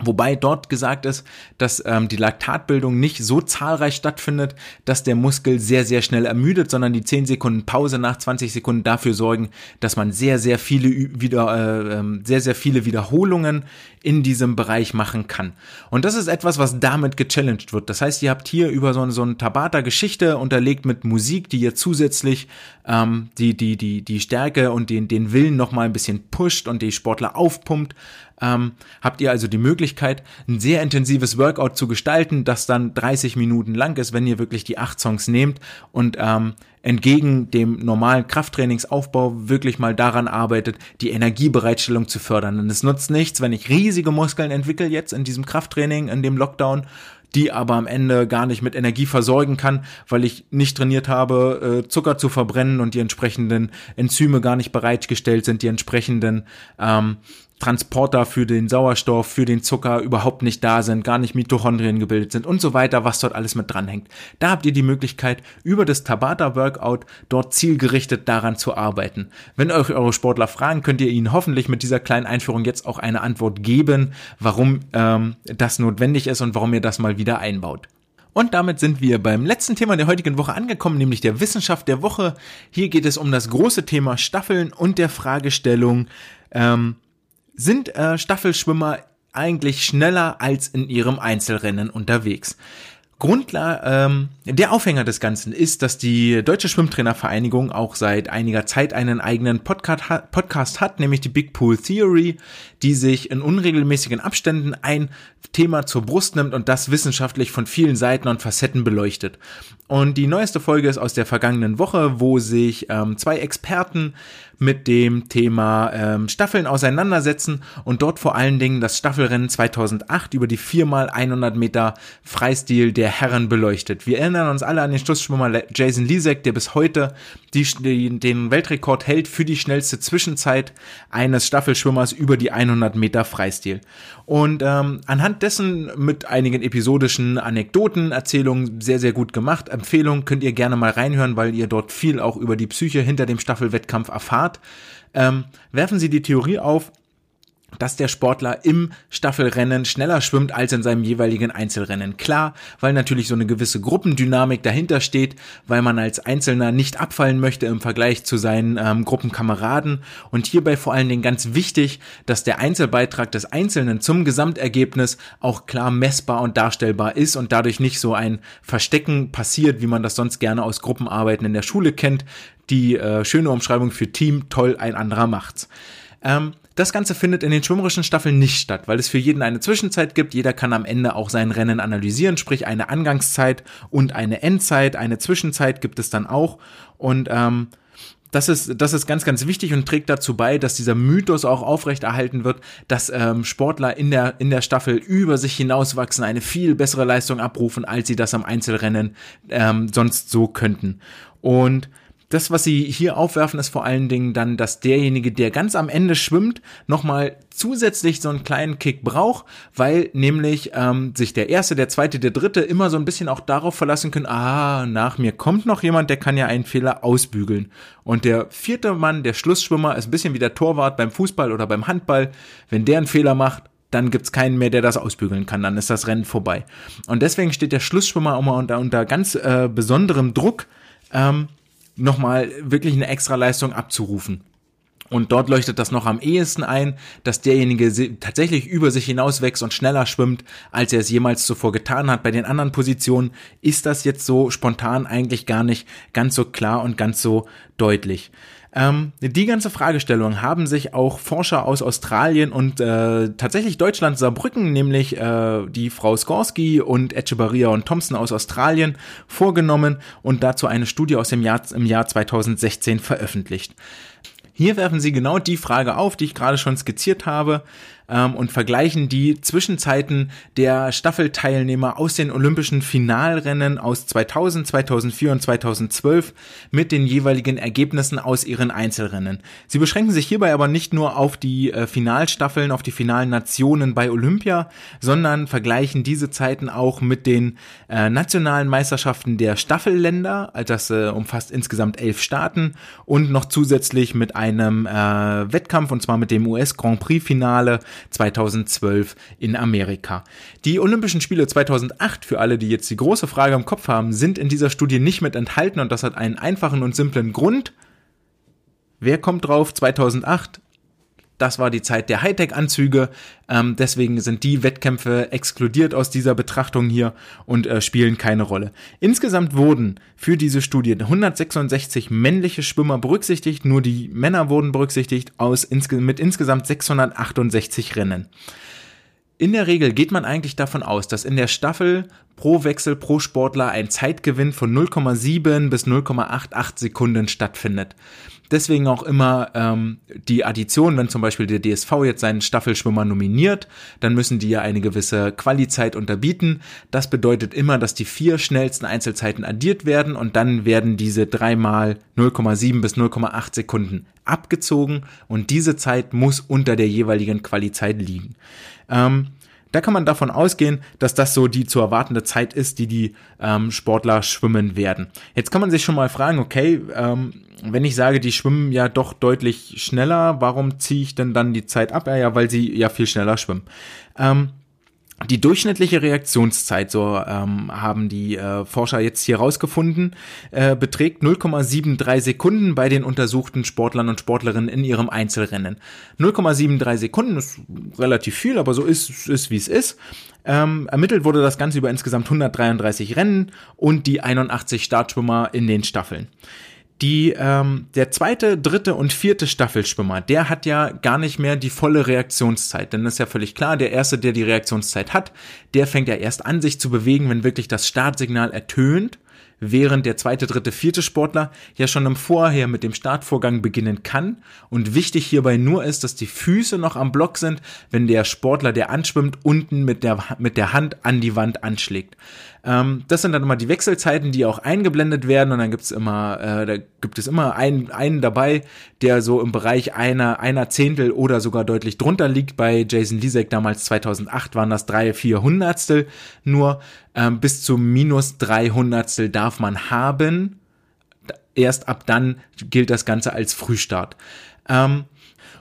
Wobei dort gesagt ist, dass ähm, die Laktatbildung nicht so zahlreich stattfindet, dass der Muskel sehr, sehr schnell ermüdet, sondern die 10 Sekunden Pause nach 20 Sekunden dafür sorgen, dass man sehr, sehr viele wieder, äh, ähm, sehr, sehr viele Wiederholungen in diesem Bereich machen kann. Und das ist etwas, was damit gechallenged wird. Das heißt, ihr habt hier über so, so eine Tabata-Geschichte unterlegt mit Musik, die ihr zusätzlich ähm, die, die, die, die Stärke und den, den Willen nochmal ein bisschen pusht und die Sportler aufpumpt ähm, habt ihr also die Möglichkeit, ein sehr intensives Workout zu gestalten, das dann 30 Minuten lang ist, wenn ihr wirklich die acht Songs nehmt und ähm, entgegen dem normalen Krafttrainingsaufbau wirklich mal daran arbeitet, die Energiebereitstellung zu fördern. Und es nutzt nichts, wenn ich riesige Muskeln entwickle jetzt in diesem Krafttraining, in dem Lockdown die aber am Ende gar nicht mit Energie versorgen kann, weil ich nicht trainiert habe, äh, Zucker zu verbrennen und die entsprechenden Enzyme gar nicht bereitgestellt sind, die entsprechenden ähm, Transporter für den Sauerstoff, für den Zucker überhaupt nicht da sind, gar nicht Mitochondrien gebildet sind und so weiter, was dort alles mit dranhängt. Da habt ihr die Möglichkeit, über das Tabata Workout dort zielgerichtet daran zu arbeiten. Wenn euch eure Sportler fragen, könnt ihr ihnen hoffentlich mit dieser kleinen Einführung jetzt auch eine Antwort geben, warum ähm, das notwendig ist und warum ihr das mal wieder einbaut. Und damit sind wir beim letzten Thema der heutigen Woche angekommen, nämlich der Wissenschaft der Woche. Hier geht es um das große Thema Staffeln und der Fragestellung, ähm, sind äh, Staffelschwimmer eigentlich schneller als in ihrem Einzelrennen unterwegs. Grundlage, ähm, der Aufhänger des Ganzen ist, dass die Deutsche Schwimmtrainervereinigung auch seit einiger Zeit einen eigenen Podcast, Podcast hat, nämlich die Big Pool Theory, die sich in unregelmäßigen Abständen ein Thema zur Brust nimmt und das wissenschaftlich von vielen Seiten und Facetten beleuchtet. Und die neueste Folge ist aus der vergangenen Woche, wo sich ähm, zwei Experten mit dem Thema ähm, Staffeln auseinandersetzen und dort vor allen Dingen das Staffelrennen 2008 über die 4x100 Meter Freistil der Herren beleuchtet. Wir erinnern uns alle an den Schlussschwimmer Jason Lisek, der bis heute die, die, den Weltrekord hält für die schnellste Zwischenzeit eines Staffelschwimmers über die 100 Meter Freistil. Und ähm, anhand dessen mit einigen episodischen Anekdoten, Erzählungen sehr, sehr gut gemacht. Empfehlung könnt ihr gerne mal reinhören, weil ihr dort viel auch über die Psyche hinter dem Staffelwettkampf erfahrt. Ähm, werfen Sie die Theorie auf, dass der Sportler im Staffelrennen schneller schwimmt als in seinem jeweiligen Einzelrennen. Klar, weil natürlich so eine gewisse Gruppendynamik dahinter steht, weil man als Einzelner nicht abfallen möchte im Vergleich zu seinen ähm, Gruppenkameraden und hierbei vor allen Dingen ganz wichtig, dass der Einzelbeitrag des Einzelnen zum Gesamtergebnis auch klar messbar und darstellbar ist und dadurch nicht so ein Verstecken passiert, wie man das sonst gerne aus Gruppenarbeiten in der Schule kennt. Die äh, schöne Umschreibung für Team, toll, ein anderer macht's. Ähm, das Ganze findet in den schwimmerischen Staffeln nicht statt, weil es für jeden eine Zwischenzeit gibt. Jeder kann am Ende auch sein Rennen analysieren, sprich eine Angangszeit und eine Endzeit. Eine Zwischenzeit gibt es dann auch. Und ähm, das ist, das ist ganz, ganz wichtig und trägt dazu bei, dass dieser Mythos auch aufrechterhalten wird, dass ähm, Sportler in der, in der Staffel über sich hinauswachsen, eine viel bessere Leistung abrufen, als sie das am Einzelrennen ähm, sonst so könnten. Und das, was sie hier aufwerfen, ist vor allen Dingen dann, dass derjenige, der ganz am Ende schwimmt, nochmal zusätzlich so einen kleinen Kick braucht, weil nämlich ähm, sich der erste, der zweite, der dritte immer so ein bisschen auch darauf verlassen können, ah, nach mir kommt noch jemand, der kann ja einen Fehler ausbügeln. Und der vierte Mann, der Schlussschwimmer, ist ein bisschen wie der Torwart beim Fußball oder beim Handball. Wenn der einen Fehler macht, dann gibt's keinen mehr, der das ausbügeln kann, dann ist das Rennen vorbei. Und deswegen steht der Schlussschwimmer immer unter, unter ganz äh, besonderem Druck, ähm, nochmal wirklich eine extra Leistung abzurufen. Und dort leuchtet das noch am ehesten ein, dass derjenige tatsächlich über sich hinauswächst und schneller schwimmt, als er es jemals zuvor getan hat. Bei den anderen Positionen ist das jetzt so spontan eigentlich gar nicht ganz so klar und ganz so deutlich. Ähm, die ganze Fragestellung haben sich auch Forscher aus Australien und äh, tatsächlich Deutschland Saarbrücken, nämlich äh, die Frau Skorsky und Echebarria und Thompson aus Australien vorgenommen und dazu eine Studie aus dem Jahr, im Jahr 2016 veröffentlicht. Hier werfen sie genau die Frage auf, die ich gerade schon skizziert habe ähm, und vergleichen die Zwischenzeiten der Staffelteilnehmer aus den olympischen Finalrennen aus 2000, 2004 und 2012 mit den jeweiligen Ergebnissen aus ihren Einzelrennen. Sie beschränken sich hierbei aber nicht nur auf die äh, Finalstaffeln, auf die finalen Nationen bei Olympia, sondern vergleichen diese Zeiten auch mit den äh, nationalen Meisterschaften der Staffelländer, das äh, umfasst insgesamt elf Staaten und noch zusätzlich mit einem äh, Wettkampf und zwar mit dem US Grand Prix Finale 2012 in Amerika. Die Olympischen Spiele 2008, für alle, die jetzt die große Frage im Kopf haben, sind in dieser Studie nicht mit enthalten und das hat einen einfachen und simplen Grund. Wer kommt drauf? 2008 das war die Zeit der Hightech-Anzüge. Ähm, deswegen sind die Wettkämpfe exkludiert aus dieser Betrachtung hier und äh, spielen keine Rolle. Insgesamt wurden für diese Studie 166 männliche Schwimmer berücksichtigt. Nur die Männer wurden berücksichtigt aus insge mit insgesamt 668 Rennen. In der Regel geht man eigentlich davon aus, dass in der Staffel pro Wechsel pro Sportler ein Zeitgewinn von 0,7 bis 0,88 Sekunden stattfindet deswegen auch immer ähm, die Addition, wenn zum Beispiel der DSV jetzt seinen Staffelschwimmer nominiert, dann müssen die ja eine gewisse Qualizeit unterbieten. Das bedeutet immer, dass die vier schnellsten Einzelzeiten addiert werden und dann werden diese dreimal 0,7 bis 0,8 Sekunden abgezogen und diese Zeit muss unter der jeweiligen Qualizeit liegen. Ähm, da kann man davon ausgehen, dass das so die zu erwartende Zeit ist, die die ähm, Sportler schwimmen werden. Jetzt kann man sich schon mal fragen, okay, ähm, wenn ich sage, die schwimmen ja doch deutlich schneller, warum ziehe ich denn dann die Zeit ab? Ja, ja, weil sie ja viel schneller schwimmen. Ähm, die durchschnittliche Reaktionszeit, so ähm, haben die äh, Forscher jetzt hier rausgefunden, äh, beträgt 0,73 Sekunden bei den untersuchten Sportlern und Sportlerinnen in ihrem Einzelrennen. 0,73 Sekunden ist relativ viel, aber so ist, ist wie es ist. Ähm, ermittelt wurde das Ganze über insgesamt 133 Rennen und die 81 Startschwimmer in den Staffeln die ähm, der zweite, dritte und vierte Staffelschwimmer, der hat ja gar nicht mehr die volle Reaktionszeit. Denn das ist ja völlig klar, der erste, der die Reaktionszeit hat, der fängt ja erst an, sich zu bewegen, wenn wirklich das Startsignal ertönt während der zweite, dritte, vierte Sportler ja schon im Vorher mit dem Startvorgang beginnen kann. Und wichtig hierbei nur ist, dass die Füße noch am Block sind, wenn der Sportler, der anschwimmt, unten mit der, mit der Hand an die Wand anschlägt. Ähm, das sind dann immer die Wechselzeiten, die auch eingeblendet werden und dann gibt's immer, äh, da gibt es immer einen, einen dabei, der so im Bereich einer, einer Zehntel oder sogar deutlich drunter liegt. Bei Jason Lisek damals 2008 waren das drei, vier Hundertstel nur. Ähm, bis zu minus drei Hundertstel darf man haben. Erst ab dann gilt das Ganze als Frühstart. Ähm,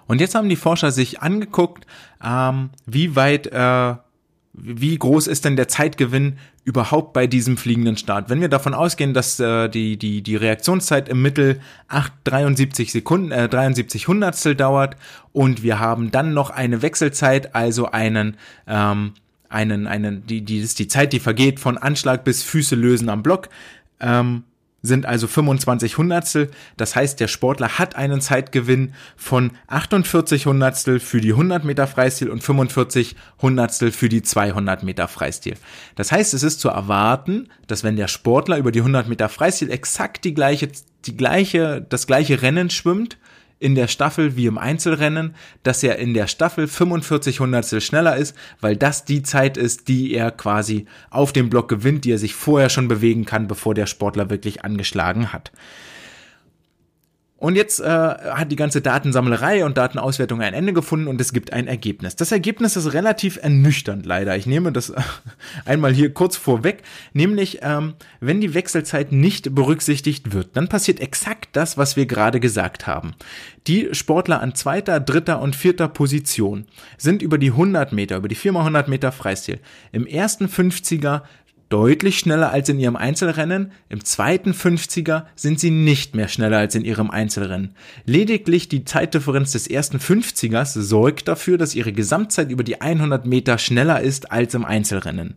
und jetzt haben die Forscher sich angeguckt, ähm, wie weit äh, wie groß ist denn der Zeitgewinn überhaupt bei diesem fliegenden Start? Wenn wir davon ausgehen, dass äh, die, die, die Reaktionszeit im Mittel 8, 73 Sekunden, äh, 73 Hundertstel dauert und wir haben dann noch eine Wechselzeit, also einen, ähm, einen, einen, die, die ist die Zeit, die vergeht von Anschlag bis Füße lösen am Block, ähm, sind also 25 Hundertstel. Das heißt, der Sportler hat einen Zeitgewinn von 48 Hundertstel für die 100 Meter Freistil und 45 Hundertstel für die 200 Meter Freistil. Das heißt, es ist zu erwarten, dass wenn der Sportler über die 100 Meter Freistil exakt die gleiche, die gleiche, das gleiche Rennen schwimmt, in der Staffel wie im Einzelrennen, dass er in der Staffel 45 Hundertstel schneller ist, weil das die Zeit ist, die er quasi auf dem Block gewinnt, die er sich vorher schon bewegen kann, bevor der Sportler wirklich angeschlagen hat. Und jetzt äh, hat die ganze Datensammlerei und Datenauswertung ein Ende gefunden und es gibt ein Ergebnis. Das Ergebnis ist relativ ernüchternd leider. Ich nehme das einmal hier kurz vorweg, nämlich ähm, wenn die Wechselzeit nicht berücksichtigt wird, dann passiert exakt das, was wir gerade gesagt haben. Die Sportler an zweiter, dritter und vierter Position sind über die 100 Meter, über die 4x100 Meter Freistil im ersten 50er deutlich schneller als in ihrem Einzelrennen. Im zweiten 50er sind sie nicht mehr schneller als in ihrem Einzelrennen. Lediglich die Zeitdifferenz des ersten 50ers sorgt dafür, dass ihre Gesamtzeit über die 100 Meter schneller ist als im Einzelrennen.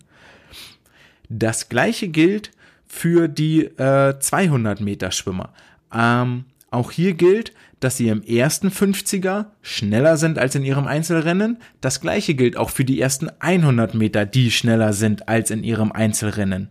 Das gleiche gilt für die äh, 200 Meter Schwimmer. Ähm, auch hier gilt, dass sie im ersten 50er schneller sind als in ihrem Einzelrennen. Das gleiche gilt auch für die ersten 100 Meter, die schneller sind als in ihrem Einzelrennen.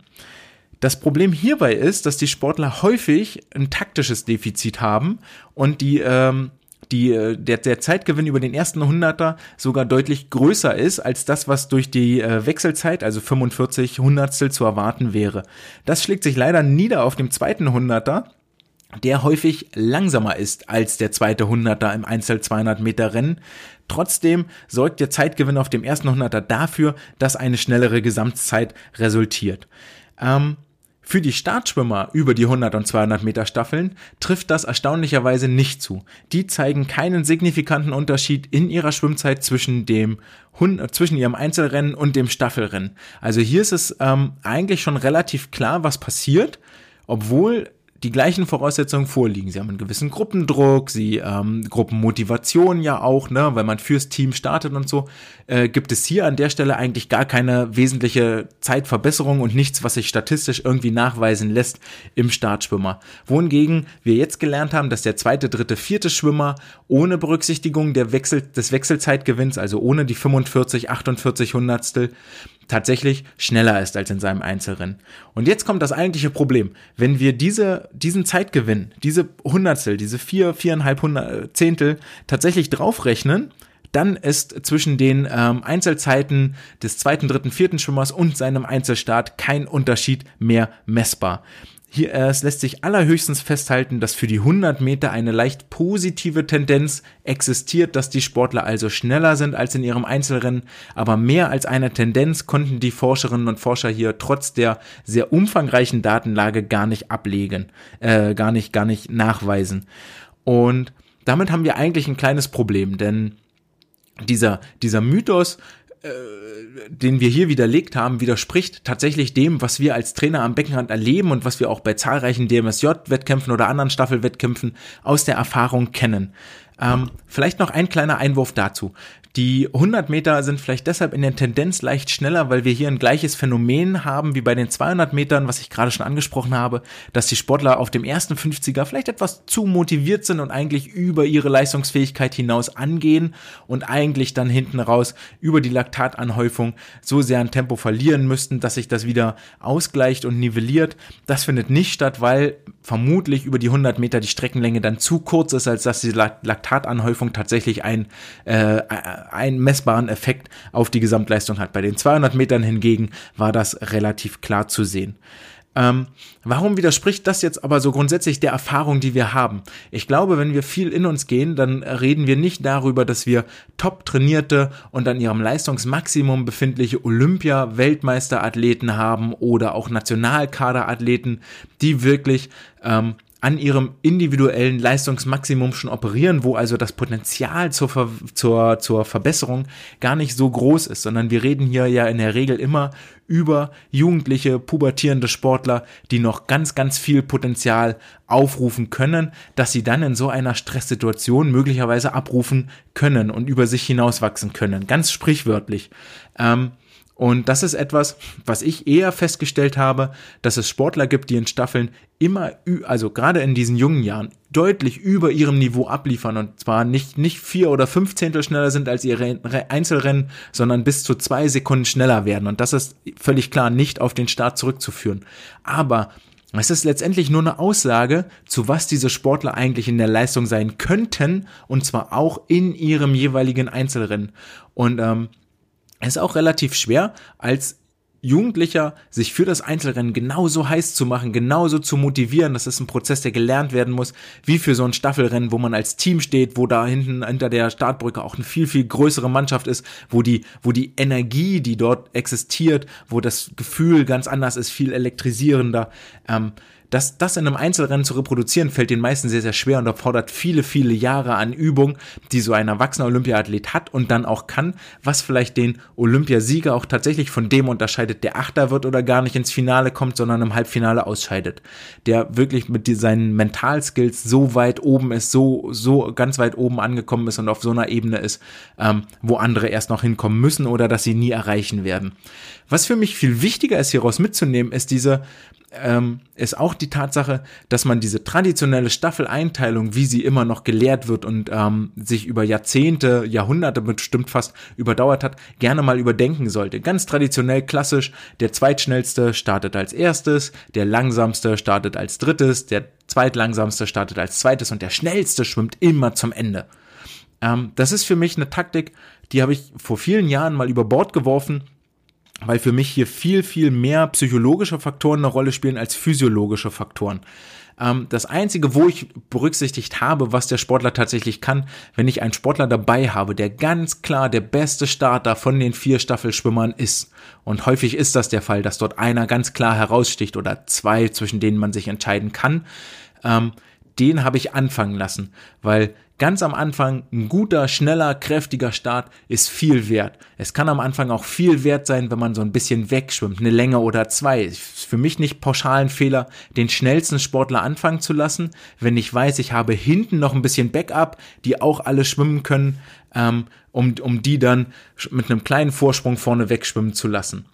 Das Problem hierbei ist, dass die Sportler häufig ein taktisches Defizit haben und die, ähm, die, äh, der, der Zeitgewinn über den ersten Hunderter sogar deutlich größer ist als das, was durch die äh, Wechselzeit, also 45 Hundertstel zu erwarten wäre. Das schlägt sich leider nieder auf dem zweiten Hunderter, der häufig langsamer ist als der zweite Hunderter im Einzel 200 Meter Rennen. Trotzdem sorgt der Zeitgewinn auf dem ersten Hunderter dafür, dass eine schnellere Gesamtzeit resultiert. Ähm, für die Startschwimmer über die 100 und 200 Meter Staffeln trifft das erstaunlicherweise nicht zu. Die zeigen keinen signifikanten Unterschied in ihrer Schwimmzeit zwischen dem zwischen ihrem Einzelrennen und dem Staffelrennen. Also hier ist es ähm, eigentlich schon relativ klar, was passiert, obwohl die gleichen Voraussetzungen vorliegen. Sie haben einen gewissen Gruppendruck, sie ähm, Gruppenmotivation ja auch, ne, weil man fürs Team startet und so, äh, gibt es hier an der Stelle eigentlich gar keine wesentliche Zeitverbesserung und nichts, was sich statistisch irgendwie nachweisen lässt im Startschwimmer. Wohingegen wir jetzt gelernt haben, dass der zweite, dritte, vierte Schwimmer ohne Berücksichtigung der Wechsel, des Wechselzeitgewinns, also ohne die 45, 48 Hundertstel, tatsächlich schneller ist als in seinem Einzelrennen. Und jetzt kommt das eigentliche Problem. Wenn wir diese, diesen Zeitgewinn, diese Hundertstel, diese vier, viereinhalb Hundert, Zehntel tatsächlich draufrechnen, dann ist zwischen den ähm, Einzelzeiten des zweiten, dritten, vierten Schwimmers und seinem Einzelstart kein Unterschied mehr messbar. Hier äh, es lässt sich allerhöchstens festhalten, dass für die 100 Meter eine leicht positive Tendenz existiert, dass die Sportler also schneller sind als in ihrem Einzelrennen, aber mehr als eine Tendenz konnten die Forscherinnen und Forscher hier trotz der sehr umfangreichen Datenlage gar nicht ablegen, äh, gar nicht, gar nicht nachweisen. Und damit haben wir eigentlich ein kleines Problem, denn dieser, dieser Mythos, den wir hier widerlegt haben, widerspricht tatsächlich dem, was wir als Trainer am Beckenrand erleben und was wir auch bei zahlreichen DMSJ-Wettkämpfen oder anderen Staffelwettkämpfen aus der Erfahrung kennen. Ähm, vielleicht noch ein kleiner Einwurf dazu. Die 100 Meter sind vielleicht deshalb in der Tendenz leicht schneller, weil wir hier ein gleiches Phänomen haben wie bei den 200 Metern, was ich gerade schon angesprochen habe, dass die Sportler auf dem ersten 50er vielleicht etwas zu motiviert sind und eigentlich über ihre Leistungsfähigkeit hinaus angehen und eigentlich dann hinten raus über die Laktatanhäufung so sehr an Tempo verlieren müssten, dass sich das wieder ausgleicht und nivelliert. Das findet nicht statt, weil vermutlich über die 100 Meter die Streckenlänge dann zu kurz ist, als dass die Laktatanhäufung tatsächlich ein äh, einen messbaren Effekt auf die Gesamtleistung hat. Bei den 200 Metern hingegen war das relativ klar zu sehen. Ähm, warum widerspricht das jetzt aber so grundsätzlich der Erfahrung, die wir haben? Ich glaube, wenn wir viel in uns gehen, dann reden wir nicht darüber, dass wir top trainierte und an ihrem Leistungsmaximum befindliche Olympia-Weltmeisterathleten haben oder auch Nationalkaderathleten, die wirklich ähm, an ihrem individuellen Leistungsmaximum schon operieren, wo also das Potenzial zur, Ver zur, zur Verbesserung gar nicht so groß ist, sondern wir reden hier ja in der Regel immer über jugendliche, pubertierende Sportler, die noch ganz, ganz viel Potenzial aufrufen können, dass sie dann in so einer Stresssituation möglicherweise abrufen können und über sich hinauswachsen können. Ganz sprichwörtlich. Ähm, und das ist etwas, was ich eher festgestellt habe, dass es Sportler gibt, die in Staffeln immer, also gerade in diesen jungen Jahren, deutlich über ihrem Niveau abliefern und zwar nicht, nicht vier oder fünf Zehntel schneller sind als ihre Einzelrennen, sondern bis zu zwei Sekunden schneller werden. Und das ist völlig klar nicht auf den Start zurückzuführen. Aber es ist letztendlich nur eine Aussage, zu was diese Sportler eigentlich in der Leistung sein könnten, und zwar auch in ihrem jeweiligen Einzelrennen. Und ähm, es ist auch relativ schwer, als Jugendlicher sich für das Einzelrennen genauso heiß zu machen, genauso zu motivieren. Das ist ein Prozess, der gelernt werden muss, wie für so ein Staffelrennen, wo man als Team steht, wo da hinten hinter der Startbrücke auch eine viel, viel größere Mannschaft ist, wo die, wo die Energie, die dort existiert, wo das Gefühl ganz anders ist, viel elektrisierender. Ähm, das, das in einem Einzelrennen zu reproduzieren, fällt den meisten sehr, sehr schwer und erfordert viele, viele Jahre an Übung, die so ein erwachsener Olympiaathlet hat und dann auch kann, was vielleicht den Olympiasieger auch tatsächlich von dem unterscheidet, der Achter wird oder gar nicht ins Finale kommt, sondern im Halbfinale ausscheidet. Der wirklich mit seinen Mentalskills so weit oben ist, so, so ganz weit oben angekommen ist und auf so einer Ebene ist, ähm, wo andere erst noch hinkommen müssen oder dass sie nie erreichen werden. Was für mich viel wichtiger ist, hieraus mitzunehmen, ist diese, ähm, ist auch die Tatsache, dass man diese traditionelle Staffeleinteilung, wie sie immer noch gelehrt wird und ähm, sich über Jahrzehnte, Jahrhunderte bestimmt fast überdauert hat, gerne mal überdenken sollte. Ganz traditionell klassisch, der zweitschnellste startet als erstes, der langsamste startet als drittes, der zweitlangsamste startet als zweites und der schnellste schwimmt immer zum Ende. Ähm, das ist für mich eine Taktik, die habe ich vor vielen Jahren mal über Bord geworfen weil für mich hier viel, viel mehr psychologische Faktoren eine Rolle spielen als physiologische Faktoren. Ähm, das Einzige, wo ich berücksichtigt habe, was der Sportler tatsächlich kann, wenn ich einen Sportler dabei habe, der ganz klar der beste Starter von den vier Staffelschwimmern ist. Und häufig ist das der Fall, dass dort einer ganz klar heraussticht oder zwei, zwischen denen man sich entscheiden kann. Ähm, den habe ich anfangen lassen, weil Ganz am Anfang ein guter, schneller, kräftiger Start ist viel wert. Es kann am Anfang auch viel wert sein, wenn man so ein bisschen wegschwimmt, eine Länge oder zwei. Ist für mich nicht pauschal ein Fehler, den schnellsten Sportler anfangen zu lassen, wenn ich weiß, ich habe hinten noch ein bisschen Backup, die auch alle schwimmen können, ähm, um, um die dann mit einem kleinen Vorsprung vorne wegschwimmen zu lassen.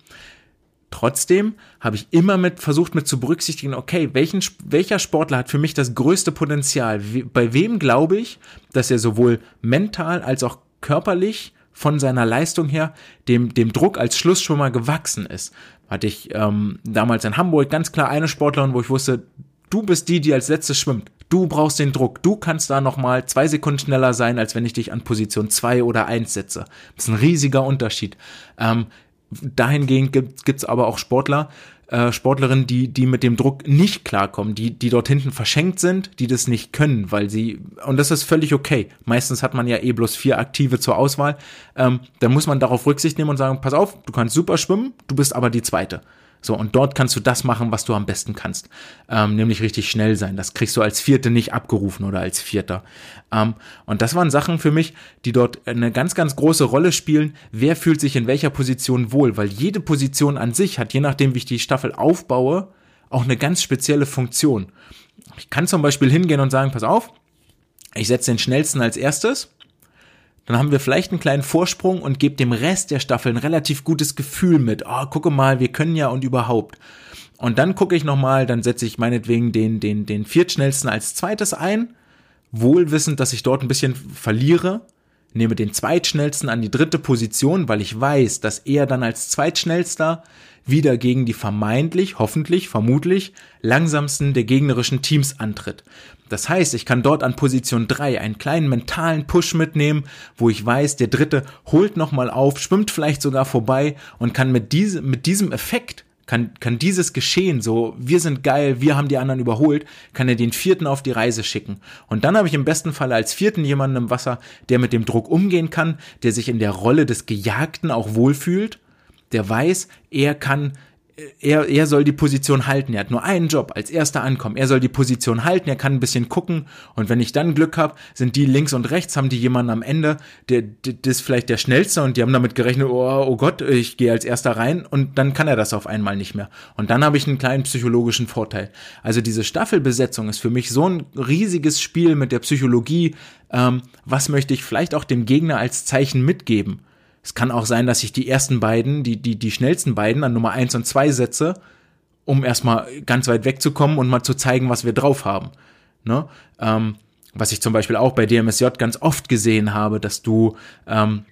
Trotzdem habe ich immer mit versucht mit zu berücksichtigen, okay, welchen, welcher Sportler hat für mich das größte Potenzial? Bei wem glaube ich, dass er sowohl mental als auch körperlich von seiner Leistung her dem, dem Druck als Schlussschwimmer gewachsen ist? Hatte ich ähm, damals in Hamburg ganz klar eine Sportlerin, wo ich wusste, du bist die, die als letztes schwimmt. Du brauchst den Druck. Du kannst da nochmal zwei Sekunden schneller sein, als wenn ich dich an Position zwei oder eins setze. Das ist ein riesiger Unterschied. Ähm, dahingehend gibt es aber auch Sportler, äh, Sportlerinnen, die, die mit dem Druck nicht klarkommen, die, die dort hinten verschenkt sind, die das nicht können, weil sie, und das ist völlig okay. Meistens hat man ja eh bloß vier Aktive zur Auswahl. Ähm, da muss man darauf Rücksicht nehmen und sagen, pass auf, du kannst super schwimmen, du bist aber die zweite. So, und dort kannst du das machen, was du am besten kannst, ähm, nämlich richtig schnell sein. Das kriegst du als Vierte nicht abgerufen oder als Vierter. Ähm, und das waren Sachen für mich, die dort eine ganz, ganz große Rolle spielen. Wer fühlt sich in welcher Position wohl? Weil jede Position an sich hat, je nachdem, wie ich die Staffel aufbaue, auch eine ganz spezielle Funktion. Ich kann zum Beispiel hingehen und sagen, pass auf, ich setze den schnellsten als erstes dann haben wir vielleicht einen kleinen Vorsprung und gebt dem Rest der Staffel ein relativ gutes Gefühl mit. Oh, gucke mal, wir können ja und überhaupt. Und dann gucke ich nochmal, dann setze ich meinetwegen den, den, den viertschnellsten als zweites ein, wohlwissend, dass ich dort ein bisschen verliere, nehme den zweitschnellsten an die dritte Position, weil ich weiß, dass er dann als zweitschnellster wieder gegen die vermeintlich, hoffentlich, vermutlich langsamsten der gegnerischen Teams antritt. Das heißt, ich kann dort an Position 3 einen kleinen mentalen Push mitnehmen, wo ich weiß, der dritte holt nochmal auf, schwimmt vielleicht sogar vorbei und kann mit, diese, mit diesem Effekt kann, kann dieses geschehen, so, wir sind geil, wir haben die anderen überholt, kann er den vierten auf die Reise schicken. Und dann habe ich im besten Fall als vierten jemanden im Wasser, der mit dem Druck umgehen kann, der sich in der Rolle des Gejagten auch wohlfühlt, der weiß, er kann er, er soll die Position halten. Er hat nur einen Job, als erster ankommen. Er soll die Position halten, er kann ein bisschen gucken. Und wenn ich dann Glück habe, sind die links und rechts, haben die jemanden am Ende, der, der, der ist vielleicht der schnellste und die haben damit gerechnet, oh, oh Gott, ich gehe als erster rein und dann kann er das auf einmal nicht mehr. Und dann habe ich einen kleinen psychologischen Vorteil. Also diese Staffelbesetzung ist für mich so ein riesiges Spiel mit der Psychologie. Ähm, was möchte ich vielleicht auch dem Gegner als Zeichen mitgeben? Es kann auch sein, dass ich die ersten beiden, die, die, die schnellsten beiden an Nummer eins und zwei setze, um erstmal ganz weit wegzukommen und mal zu zeigen, was wir drauf haben. Ne? Ähm, was ich zum Beispiel auch bei DMSJ ganz oft gesehen habe, dass du ähm,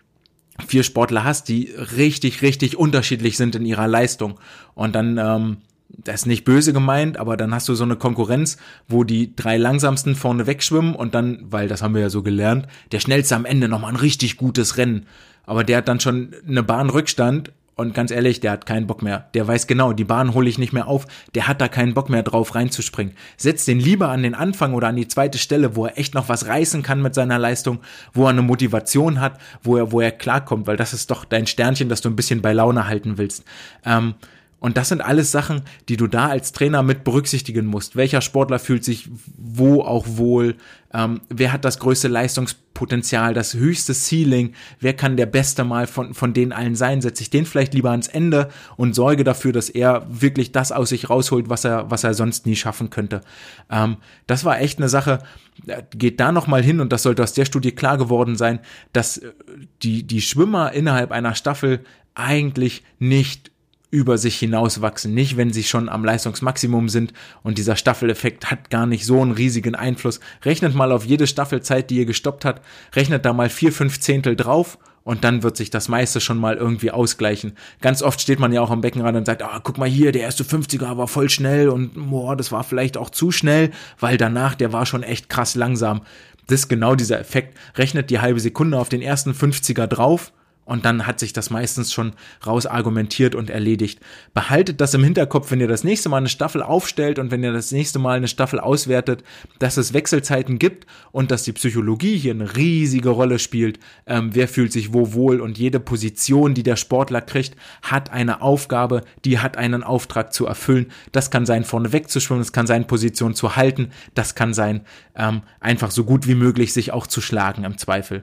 vier Sportler hast, die richtig, richtig unterschiedlich sind in ihrer Leistung. Und dann, ähm, das ist nicht böse gemeint, aber dann hast du so eine Konkurrenz, wo die drei langsamsten vorne wegschwimmen und dann, weil das haben wir ja so gelernt, der schnellste am Ende nochmal ein richtig gutes Rennen aber der hat dann schon eine Bahnrückstand und ganz ehrlich, der hat keinen Bock mehr. Der weiß genau, die Bahn hole ich nicht mehr auf. Der hat da keinen Bock mehr drauf reinzuspringen. Setz den lieber an den Anfang oder an die zweite Stelle, wo er echt noch was reißen kann mit seiner Leistung, wo er eine Motivation hat, wo er, wo er klarkommt, weil das ist doch dein Sternchen, das du ein bisschen bei Laune halten willst. Ähm, und das sind alles Sachen, die du da als Trainer mit berücksichtigen musst. Welcher Sportler fühlt sich wo auch wohl? Ähm, wer hat das größte Leistungspotenzial, das höchste Ceiling? Wer kann der Beste mal von, von denen allen sein? Setze ich den vielleicht lieber ans Ende und sorge dafür, dass er wirklich das aus sich rausholt, was er, was er sonst nie schaffen könnte. Ähm, das war echt eine Sache, äh, geht da nochmal hin und das sollte aus der Studie klar geworden sein, dass äh, die, die Schwimmer innerhalb einer Staffel eigentlich nicht über sich hinauswachsen. Nicht, wenn sie schon am Leistungsmaximum sind und dieser Staffeleffekt hat gar nicht so einen riesigen Einfluss. Rechnet mal auf jede Staffelzeit, die ihr gestoppt hat, rechnet da mal vier, fünf Zehntel drauf und dann wird sich das meiste schon mal irgendwie ausgleichen. Ganz oft steht man ja auch am Beckenrand und sagt, ah, guck mal hier, der erste 50er war voll schnell und boah, das war vielleicht auch zu schnell, weil danach, der war schon echt krass langsam. Das ist genau dieser Effekt. Rechnet die halbe Sekunde auf den ersten 50er drauf und dann hat sich das meistens schon raus argumentiert und erledigt. Behaltet das im Hinterkopf, wenn ihr das nächste Mal eine Staffel aufstellt und wenn ihr das nächste Mal eine Staffel auswertet, dass es Wechselzeiten gibt und dass die Psychologie hier eine riesige Rolle spielt. Ähm, wer fühlt sich wo wohl und jede Position, die der Sportler kriegt, hat eine Aufgabe, die hat einen Auftrag zu erfüllen. Das kann sein, vorne wegzuschwimmen, das kann sein, Position zu halten, das kann sein, ähm, einfach so gut wie möglich sich auch zu schlagen im Zweifel.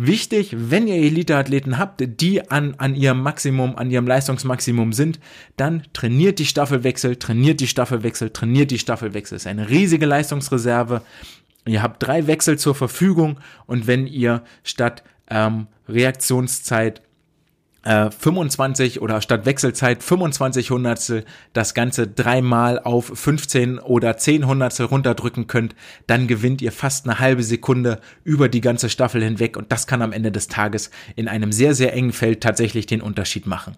Wichtig, wenn ihr Eliteathleten habt, die an, an ihrem Maximum, an ihrem Leistungsmaximum sind, dann trainiert die Staffelwechsel, trainiert die Staffelwechsel, trainiert die Staffelwechsel. Das ist eine riesige Leistungsreserve. Ihr habt drei Wechsel zur Verfügung und wenn ihr statt ähm, Reaktionszeit 25 äh, oder statt Wechselzeit 25 Hundertstel das Ganze dreimal auf 15 oder 10 Hundertstel runterdrücken könnt, dann gewinnt ihr fast eine halbe Sekunde über die ganze Staffel hinweg und das kann am Ende des Tages in einem sehr, sehr engen Feld tatsächlich den Unterschied machen.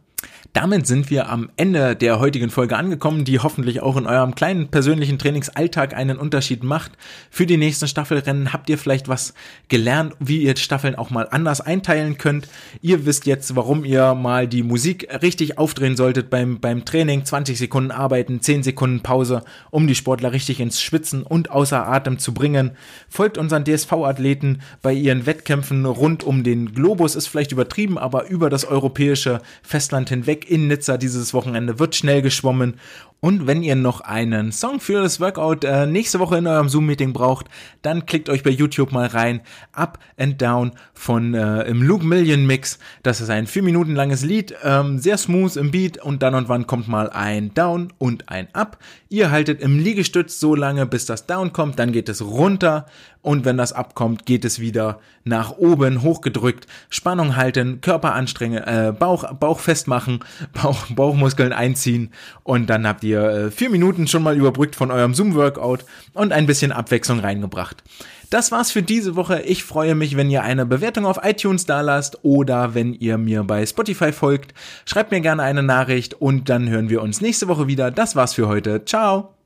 Damit sind wir am Ende der heutigen Folge angekommen, die hoffentlich auch in eurem kleinen persönlichen Trainingsalltag einen Unterschied macht. Für die nächsten Staffelrennen habt ihr vielleicht was gelernt, wie ihr Staffeln auch mal anders einteilen könnt. Ihr wisst jetzt, warum ihr mal die Musik richtig aufdrehen solltet beim, beim Training. 20 Sekunden arbeiten, 10 Sekunden Pause, um die Sportler richtig ins Schwitzen und außer Atem zu bringen. Folgt unseren DSV-Athleten bei ihren Wettkämpfen rund um den Globus, ist vielleicht übertrieben, aber über das europäische Festland hinweg in Nizza dieses Wochenende wird schnell geschwommen. Und wenn ihr noch einen Song für das Workout äh, nächste Woche in eurem Zoom-Meeting braucht, dann klickt euch bei YouTube mal rein. Up and Down von äh, im Luke Million Mix. Das ist ein vier Minuten langes Lied, ähm, sehr smooth im Beat und dann und wann kommt mal ein Down und ein Up. Ihr haltet im Liegestütz so lange, bis das Down kommt, dann geht es runter und wenn das abkommt, geht es wieder nach oben, hochgedrückt, Spannung halten, Körper anstrengen, äh, Bauch, Bauch festmachen, Bauch, Bauchmuskeln einziehen und dann habt ihr äh, vier Minuten schon mal überbrückt von eurem Zoom-Workout und ein bisschen Abwechslung reingebracht. Das war's für diese Woche. Ich freue mich, wenn ihr eine Bewertung auf iTunes da lasst oder wenn ihr mir bei Spotify folgt. Schreibt mir gerne eine Nachricht und dann hören wir uns nächste Woche wieder. Das war's für heute. Ciao!